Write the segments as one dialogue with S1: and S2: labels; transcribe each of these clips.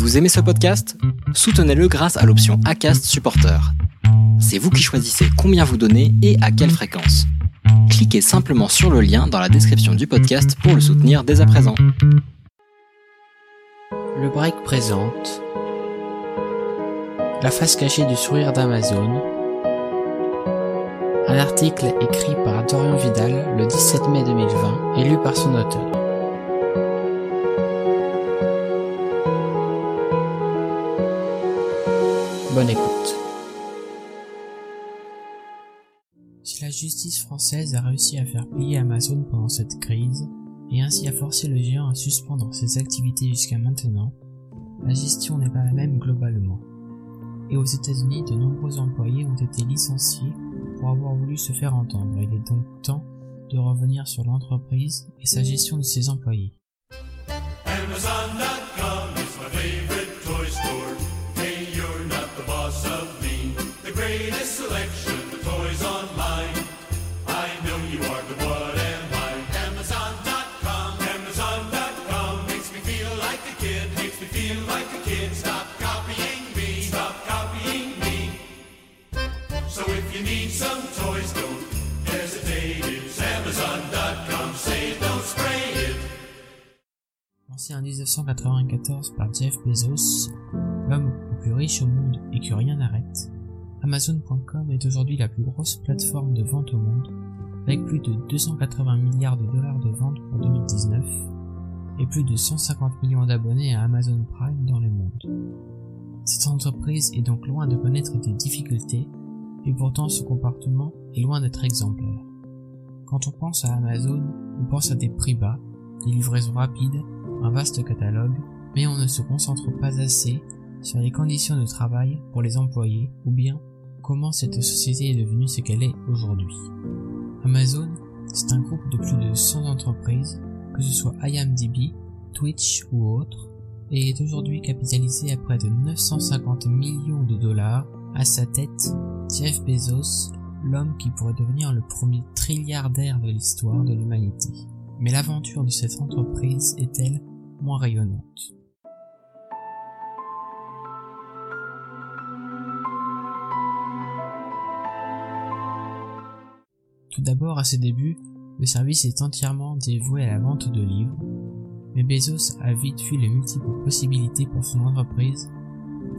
S1: Vous aimez ce podcast? Soutenez-le grâce à l'option ACAST Supporter. C'est vous qui choisissez combien vous donnez et à quelle fréquence. Cliquez simplement sur le lien dans la description du podcast pour le soutenir dès à présent.
S2: Le break présente La face cachée du sourire d'Amazon. Un article écrit par Dorian Vidal le 17 mai 2020 et lu par son auteur. Bonne écoute. Si la justice française a réussi à faire plier Amazon pendant cette crise, et ainsi a forcé le géant à suspendre ses activités jusqu'à maintenant, la gestion n'est pas la même globalement. Et aux États-Unis, de nombreux employés ont été licenciés pour avoir voulu se faire entendre. Il est donc temps de revenir sur l'entreprise et sa gestion de ses employés.
S3: Amazon.com So if you need some toys, don't hesitate. It's Amazon.com. Say don't spray it.
S2: Lancé en 1994 par Jeff Bezos, l'homme le plus riche au monde et que rien n'arrête, Amazon.com est aujourd'hui la plus grosse plateforme de vente au monde, avec plus de 280 milliards de dollars de ventes pour 2019 et plus de 150 millions d'abonnés à Amazon Prime dans le monde. Cette entreprise est donc loin de connaître des difficultés et pourtant son comportement est loin d'être exemplaire. Quand on pense à Amazon, on pense à des prix bas, des livraisons rapides, un vaste catalogue, mais on ne se concentre pas assez sur les conditions de travail pour les employés ou bien comment cette société est devenue ce qu'elle est aujourd'hui. Amazon, c'est un groupe de plus de 100 entreprises, que ce soit IMDb, Twitch ou autres, et est aujourd'hui capitalisé à près de 950 millions de dollars. À sa tête, Jeff Bezos, l'homme qui pourrait devenir le premier trilliardaire de l'histoire de l'humanité. Mais l'aventure de cette entreprise est-elle moins rayonnante? Tout d'abord, à ses débuts, le service est entièrement dévoué à la vente de livres, mais Bezos a vite vu les multiples possibilités pour son entreprise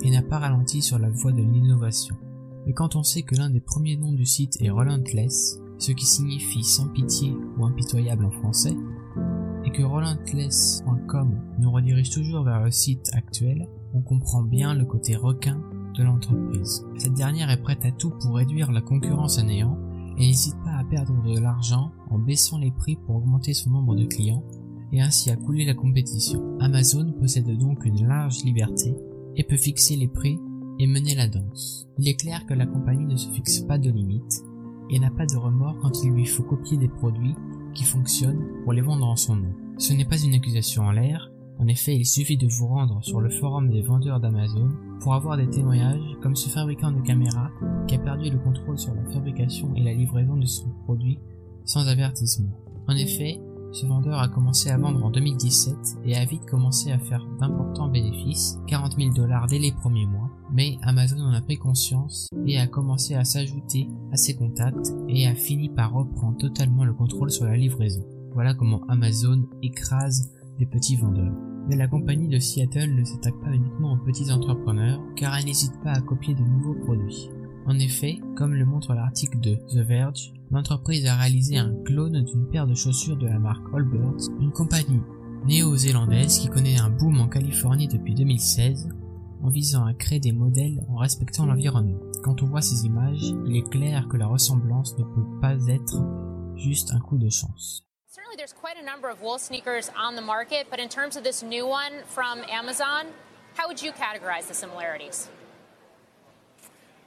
S2: et n'a pas ralenti sur la voie de l'innovation. Mais quand on sait que l'un des premiers noms du site est Relentless, ce qui signifie sans pitié ou impitoyable en français, et que relentless.com nous redirige toujours vers le site actuel, on comprend bien le côté requin de l'entreprise. Cette dernière est prête à tout pour réduire la concurrence à néant et n'hésite pas à perdre de l'argent en baissant les prix pour augmenter son nombre de clients et ainsi à couler la compétition. Amazon possède donc une large liberté et peut fixer les prix et mener la danse. Il est clair que la compagnie ne se fixe pas de limites et n'a pas de remords quand il lui faut copier des produits qui fonctionnent pour les vendre en son nom. Ce n'est pas une accusation en l'air, en effet il suffit de vous rendre sur le forum des vendeurs d'Amazon pour avoir des témoignages comme ce fabricant de caméras qui a perdu le contrôle sur la fabrication et la livraison de son produit sans avertissement. En effet, ce vendeur a commencé à vendre en 2017 et a vite commencé à faire d'importants bénéfices, 40 000 dollars dès les premiers mois, mais Amazon en a pris conscience et a commencé à s'ajouter à ses contacts et a fini par reprendre totalement le contrôle sur la livraison. Voilà comment Amazon écrase les petits vendeurs. Mais la compagnie de Seattle ne s'attaque pas uniquement aux petits entrepreneurs car elle n'hésite pas à copier de nouveaux produits. En effet, comme le montre l'article de The Verge, l'entreprise a réalisé un clone d'une paire de chaussures de la marque Allbirds, une compagnie néo-zélandaise qui connaît un boom en Californie depuis 2016 en visant à créer des modèles en respectant l'environnement. Quand on voit ces images, il est clair que la ressemblance ne peut pas être juste un coup de chance.
S4: Certainly, there's quite a number of wool sneakers on the market, but in terms of this new one from Amazon, how would you categorize the similarities?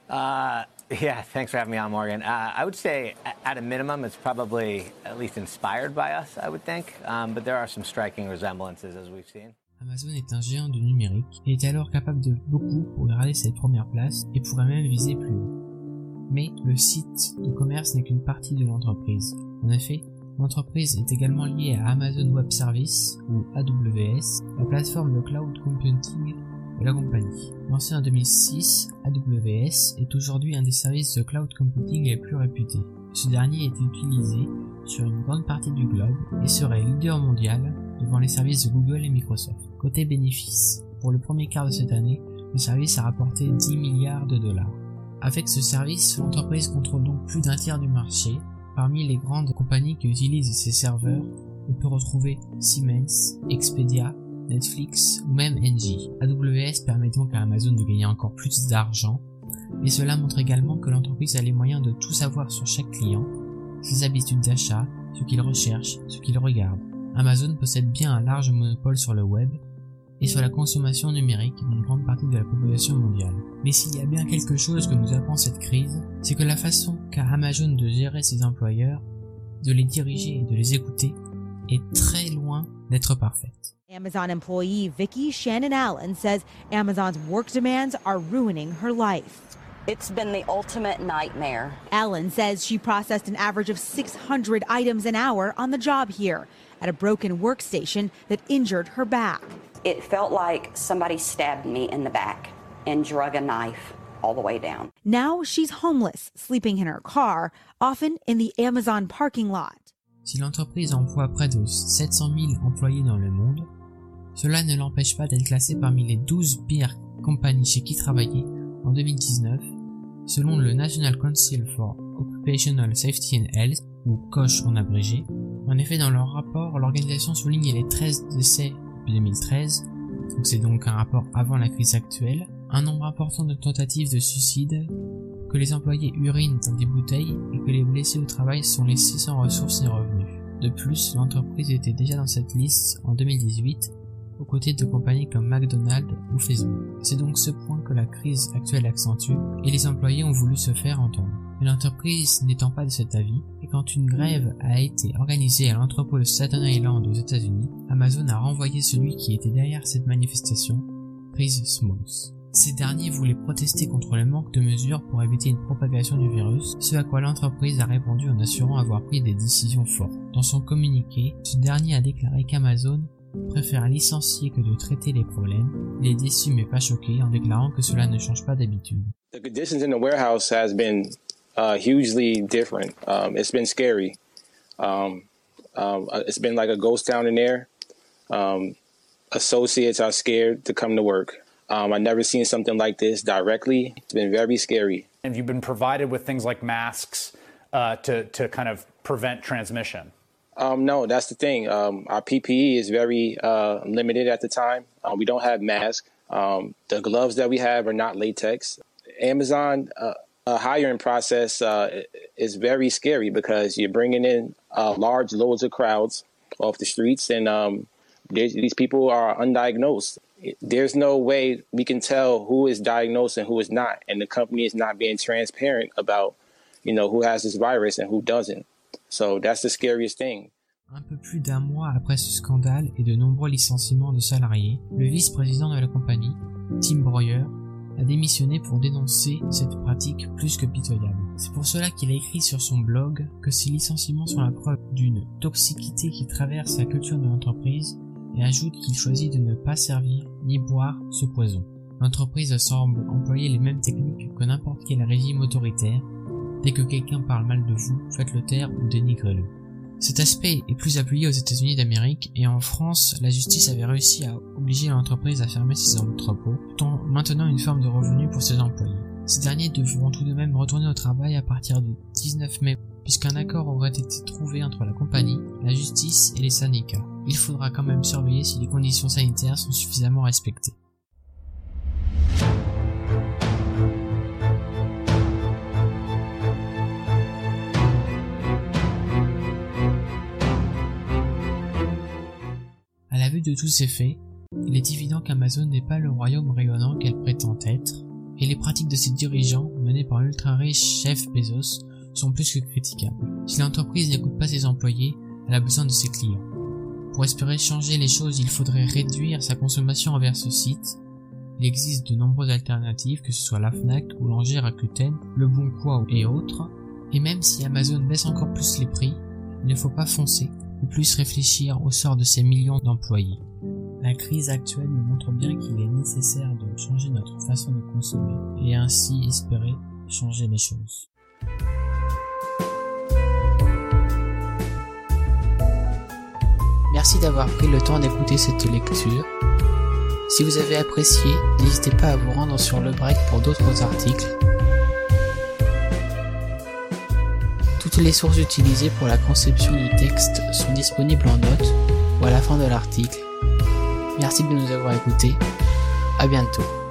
S5: Uh, yeah, thanks for having me on, Morgan. Uh, I would say, at a minimum, it's probably at least inspired by us, I would think. Um, but there are some striking resemblances, as we've seen.
S2: Amazon est un géant du numérique et est alors capable de beaucoup pour garder cette première place et pourrait même viser plus haut. Mais le site de commerce n'est qu'une partie de l'entreprise. En effet, l'entreprise est également liée à Amazon Web Services ou AWS, la plateforme de cloud computing de la compagnie. Lancé en 2006, AWS est aujourd'hui un des services de cloud computing les plus réputés. Ce dernier est utilisé sur une grande partie du globe et serait leader mondial devant les services de Google et Microsoft. Côté bénéfices, pour le premier quart de cette année, le service a rapporté 10 milliards de dollars. Avec ce service, l'entreprise contrôle donc plus d'un tiers du marché. Parmi les grandes compagnies qui utilisent ces serveurs, on peut retrouver Siemens, Expedia, Netflix ou même Engie. AWS permet donc à Amazon de gagner encore plus d'argent, et cela montre également que l'entreprise a les moyens de tout savoir sur chaque client, ses habitudes d'achat, ce qu'il recherche, ce qu'il regarde. Amazon possède bien un large monopole sur le web et sur la consommation numérique d'une grande partie de la population mondiale. Mais s'il y a bien quelque chose que nous apprend cette crise, c'est que la façon qu'a Amazon de gérer ses employeurs, de les diriger et de les écouter est très loin d'être parfaite.
S6: Amazon employee Vicki Shannon Allen says Amazon's work demands are ruining her life.
S7: It's been the ultimate nightmare.
S6: Allen says she processed an average of 600 items an hour on the job here at a broken workstation that injured her back.
S7: It felt like somebody stabbed me in the back and drug a knife all the way down.
S6: Now she's homeless, sleeping in her car, often in the Amazon parking lot.
S2: Si l'entreprise emploie près de 700 000 employés dans le monde, cela ne l'empêche pas d'être classée parmi les 12 pires compagnies chez qui travailler en 2019, selon le National Council for Occupational Safety and Health, ou COSH en abrégé. En effet, dans leur rapport, l'organisation souligne les 13 décès depuis 2013, donc c'est donc un rapport avant la crise actuelle, un nombre important de tentatives de suicide, que les employés urinent dans des bouteilles et que les blessés au travail sont laissés sans ressources ni revenus. De plus, l'entreprise était déjà dans cette liste en 2018 aux côtés de compagnies comme McDonald's ou Facebook. C'est donc ce point que la crise actuelle accentue et les employés ont voulu se faire entendre. Mais l'entreprise n'étant pas de cet avis, et quand une grève a été organisée à l'entrepôt de Staten Island aux États-Unis, Amazon a renvoyé celui qui était derrière cette manifestation, Chris Smalls. Ces derniers voulaient protester contre le manque de mesures pour éviter une propagation du virus, ce à quoi l'entreprise a répondu en assurant avoir pris des décisions fortes. Dans son communiqué, ce dernier a déclaré qu'Amazon préfère licencier que de traiter les problèmes. Il est déçu mais pas choqué en déclarant que cela ne change pas d'habitude.
S8: The conditions in the warehouse has been uh, hugely different. Um, it's been scary. Um, um, uh, it's been like a ghost town in there. Um, associates are scared to come to work. Um, I've never seen something like this directly. It's been very scary.
S9: Have you've been provided with things like masks uh, to, to kind of prevent transmission?
S8: Um, no, that's the thing. Um, our PPE is very uh, limited at the time. Uh, we don't have masks. Um, the gloves that we have are not latex. Amazon uh, hiring process uh, is very scary because you're bringing in uh, large loads of crowds off the streets, and um, these people are undiagnosed. There's no way we can tell who is diagnosed and who is not, and the company is not being transparent about, you know, who has this virus and who doesn't. So that's the scariest thing.
S2: Un peu plus d'un mois après ce scandale et de nombreux licenciements de salariés, le vice-président de la compagnie, Tim Breuer, a démissionné pour dénoncer cette pratique plus que pitoyable. C'est pour cela qu'il a écrit sur son blog que ces licenciements sont la preuve d'une toxicité qui traverse la culture de l'entreprise et ajoute qu'il choisit de ne pas servir ni boire ce poison. L'entreprise semble employer les mêmes techniques que n'importe quel régime autoritaire. Dès que quelqu'un parle mal de vous, faites-le taire ou dénigrez-le. Cet aspect est plus appuyé aux États-Unis d'Amérique et en France, la justice avait réussi à obliger l'entreprise à fermer ses entrepôts tout en maintenant une forme de revenu pour ses employés. Ces derniers devront tout de même retourner au travail à partir du 19 mai puisqu'un accord aurait été trouvé entre la compagnie, la justice et les syndicats. Il faudra quand même surveiller si les conditions sanitaires sont suffisamment respectées. De tous ces faits, il est évident qu'Amazon n'est pas le royaume rayonnant qu'elle prétend être, et les pratiques de ses dirigeants, menés par l'ultra-riche chef Bezos, sont plus que critiquables. Si l'entreprise n'écoute pas ses employés, elle a besoin de ses clients. Pour espérer changer les choses, il faudrait réduire sa consommation envers ce site. Il existe de nombreuses alternatives, que ce soit la FNAC, Boulanger, Rakuten, Le Bon Coin et autres. Et même si Amazon baisse encore plus les prix, il ne faut pas foncer, ou plus réfléchir au sort de ces millions d'employés. La crise actuelle nous montre bien qu'il est nécessaire de changer notre façon de consommer et ainsi espérer changer les choses. Merci d'avoir pris le temps d'écouter cette lecture. Si vous avez apprécié, n'hésitez pas à vous rendre sur le break pour d'autres articles. Toutes les sources utilisées pour la conception du texte sont disponibles en notes ou à la fin de l'article. Merci de nous avoir écoutés. À bientôt.